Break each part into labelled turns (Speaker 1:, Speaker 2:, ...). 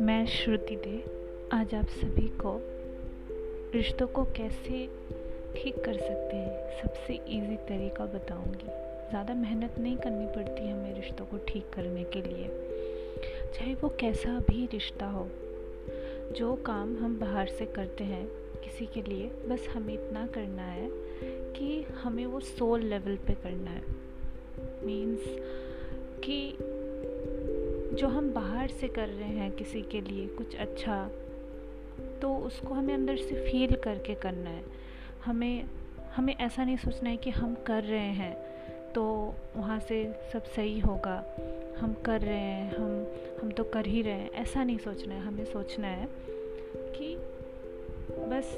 Speaker 1: मैं श्रुति दे, आज आप सभी को रिश्तों को कैसे ठीक कर सकते हैं, सबसे इजी तरीका बताऊँगी। ज़्यादा मेहनत नहीं करनी पड़ती हमें रिश्तों को ठीक करने के लिए। चाहे वो कैसा भी रिश्ता हो, जो काम हम बाहर से करते हैं, किसी के लिए, बस हमें इतना करना है कि हमें वो सोल लेवल पे करना है। मीन्स कि जो हम बाहर से कर रहे हैं किसी के लिए कुछ अच्छा तो उसको हमें अंदर से फील करके करना है। हमें हमें ऐसा नहीं सोचना है कि हम कर रहे हैं तो वहाँ से सब सही होगा। हम कर रहे हैं, हम हम तो कर ही रहे हैं। ऐसा नहीं सोचना है, हमें सोचना है कि बस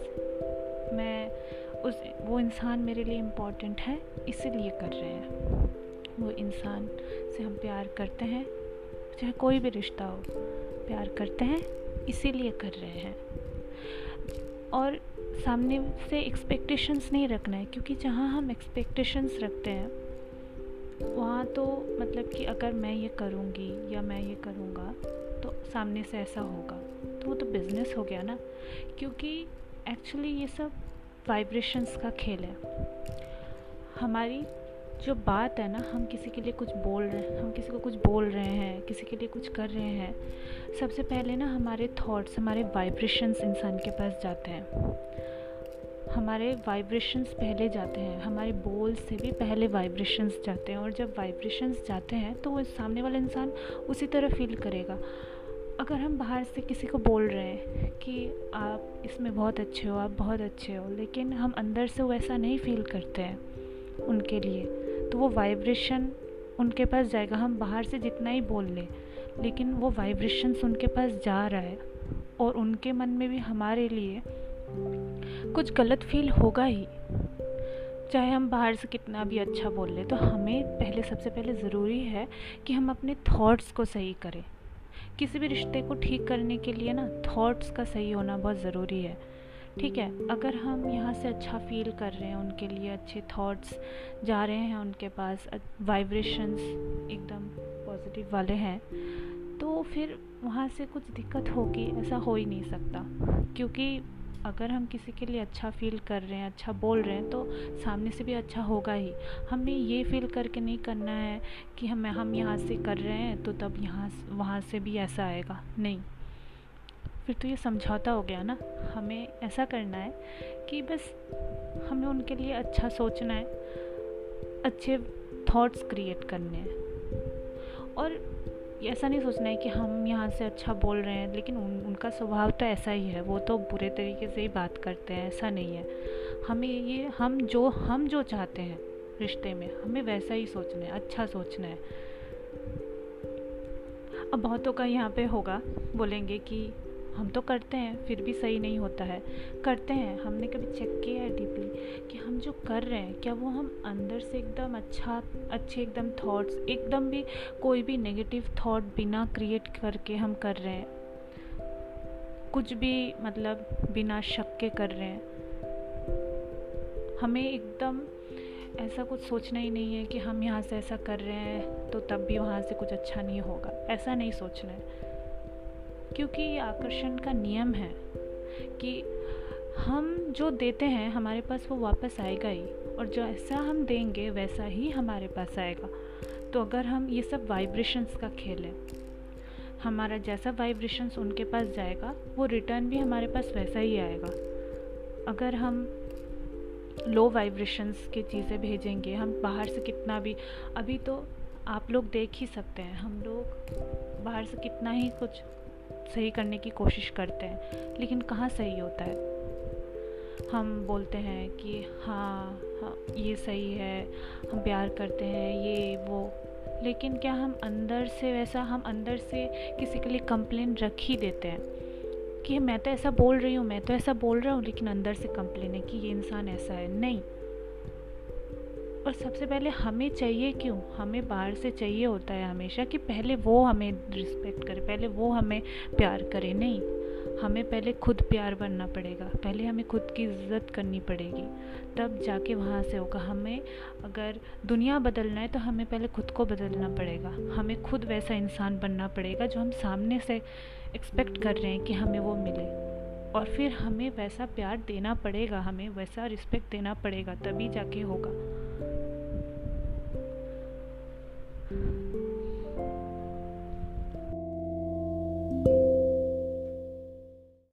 Speaker 1: मैं उस, वो इंसान मेरे लिए इम्पोर्टेंट है, इसीलिए कर रहे हैं। वो इंसान से हम प्यार करते हैं, चाहे कोई भी रिश्ता हो, प्यार करते हैं, इसीलिए कर रहे हैं। और सामने से एक्सपेक्टेशंस नहीं रखना है, क्योंकि जहाँ हम एक्सपेक्टेशंस रखते हैं, वहाँ तो मतलब कि अगर मैं ये करूँगी या मैं ये करूँगा तो सामने से ऐसा होगा। तो वो तो बिज़नेस हो गया ना, क्योंकि एक्चुअली ये सब वाइब्रेशंस का खेल है। हमारी जो बात है ना, हम किसी के लिए कुछ बोल रहे हैं, हम किसी को कुछ बोल रहे हैं, किसी के लिए कुछ कर रहे हैं, सबसे पहले ना हमारे थॉट्स हमारे वाइब्रेशंस इंसान के पास जाते हैं। हमारे वाइब्रेशंस पहले जाते हैं, हमारे बोल से भी पहले वाइब्रेशंस जाते हैं और जब वाइब्रेशंस जाते हैं तो वो सामने वाला इंसान उसी तरह फील करेगा। अगर हम बाहर से किसी को बोल रहे हैं कि आप इसमें बहुत अच्छे हो, आप बहुत अच्छे हो, लेकिन हम अंदर से वैसा नहीं फील करते हैं उनके लिए तो वो वाइब्रेशन उनके पास जाएगा। हम बाहर से जितना ही बोल लें, लेकिन वो वाइब्रेशंस उनके पास जा रहा है और उनके मन में भी हमारे लिए कुछ गलत फील होगा ही। चाहे हम बाहर से कितना भी अच्छा बोल लें तो हमें पहले, सबसे पहले ज़रूरी है कि हम अपने थॉट्स को सही करें। किसी भी रिश्ते को ठीक करने के लिए ना थॉट्स का सही होना बहुत ज़रूरी है। ठीक है, अगर हम यहाँ से अच्छा फील कर रहे हैं, उनके लिए अच्छे थॉट्स जा रहे हैं, उनके पास वाइब्रेशंस एकदम पॉजिटिव वाले हैं तो फिर वहाँ से कुछ दिक्कत होगी, ऐसा हो ही नहीं सकता। क्योंकि अगर हम किसी के लिए अच्छा फील कर रहे हैं अच्छा बोल रहे हैं तो सामने से भी अच्छा होगा ही। हमें ये फील करके नहीं करना है कि हम हम यहाँ से कर रहे हैं तो तब यहाँ वहाँ से भी ऐसा आएगा। नहीं। फिर तो ये समझौता हो गया ना। हमें ऐसा करना है कि बस हमें उनके लिए अच्छा सोचना है अच्छे थॉट्स क्रिएट करने हैं। और ऐसा नहीं सोचना है कि हम यहाँ से अच्छा बोल रहे हैं लेकिन उन, उनका स्वभाव तो ऐसा ही है। वो तो बुरे तरीके से ही बात करते हैं ऐसा नहीं है। हमें ये हम जो हम जो चाहते हैं रिश्ते में हमें वैसा ही सोचना है अच्छा सोचना है। अब बहुतों का यहाँ पे होगा बोलेंगे कि हम तो करते हैं, फिर भी सही नहीं होता है। करते हैं। हमने कभी चेक किया है डीपली कि हम जो कर रहे हैं, क्या वो हम अंदर से एकदम अच्छा अच्छे एकदम थॉट्स एकदम भी कोई भी नेगेटिव थॉट बिना क्रिएट करके हम कर रहे हैं। कुछ भी मतलब बिना शक के कर रहे हैं। हमें एकदम ऐसा कुछ सोचना ही नहीं है कि हम यहाँ से ऐसा कर रहे हैं तो तब भी वहाँ से कुछ अच्छा नहीं होगा। ऐसा नहीं सोचना है। क्योंकि ये आकर्षण का नियम है कि हम जो देते हैं, हमारे पास वो वापस आएगा ही। और जैसा हम देंगे, वैसा ही हमारे पास आएगा। तो अगर हम ये सब वाइब्रेशंस का खेल है, हमारा जैसा वाइब्रेशंस उनके पास जाएगा, वो रिटर्न भी हमारे पास वैसा ही आएगा। अगर हम लो वाइब्रेशंस की चीज़ें भेजेंगे, हम बाहर से कितना भी, अभी तो आप लोग देख ही सकते हैं, हम लोग बाहर से कितना ही कुछ सही करने की कोशिश करते हैं, लेकिन कहाँ सही होता है? हम बोलते हैं कि हाँ हाँ ये सही है, हम प्यार करते हैं, ये, वो। लेकिन क्या हम अंदर से वैसा, हम अंदर से किसी के लिए कंप्लेन रख ही देते हैं? कि मैं तो ऐसा बोल रही हूँ, मैं तो ऐसा बोल रहा हूँ, लेकिन अंदर से कंप्लेन है कि ये इंसान ऐसा है। नहीं। और सबसे पहले हमें चाहिए क्यों? हमें बाहर से चाहिए होता है हमेशा कि पहले वो हमें रिस्पेक्ट करे, पहले वो हमें प्यार करे। नहीं, हमें पहले खुद प्यार बनना पड़ेगा, पहले हमें खुद की इज़्ज़त करनी पड़ेगी। तब जाके वहाँ से होगा। हमें अगर दुनिया बदलना है तो हमें पहले खुद को बदलना पड़ेगा। हमें खुद वैसा इंसान बनना पड़ेगा जो हम सामने से एक्सपेक्ट कर रहे हैं कि हमें वो मिले। और फिर हमें वैसा प्यार देना पड़ेगा, हमें वैसा रिस्पेक्ट देना पड़ेगा, तभी जाके होगा।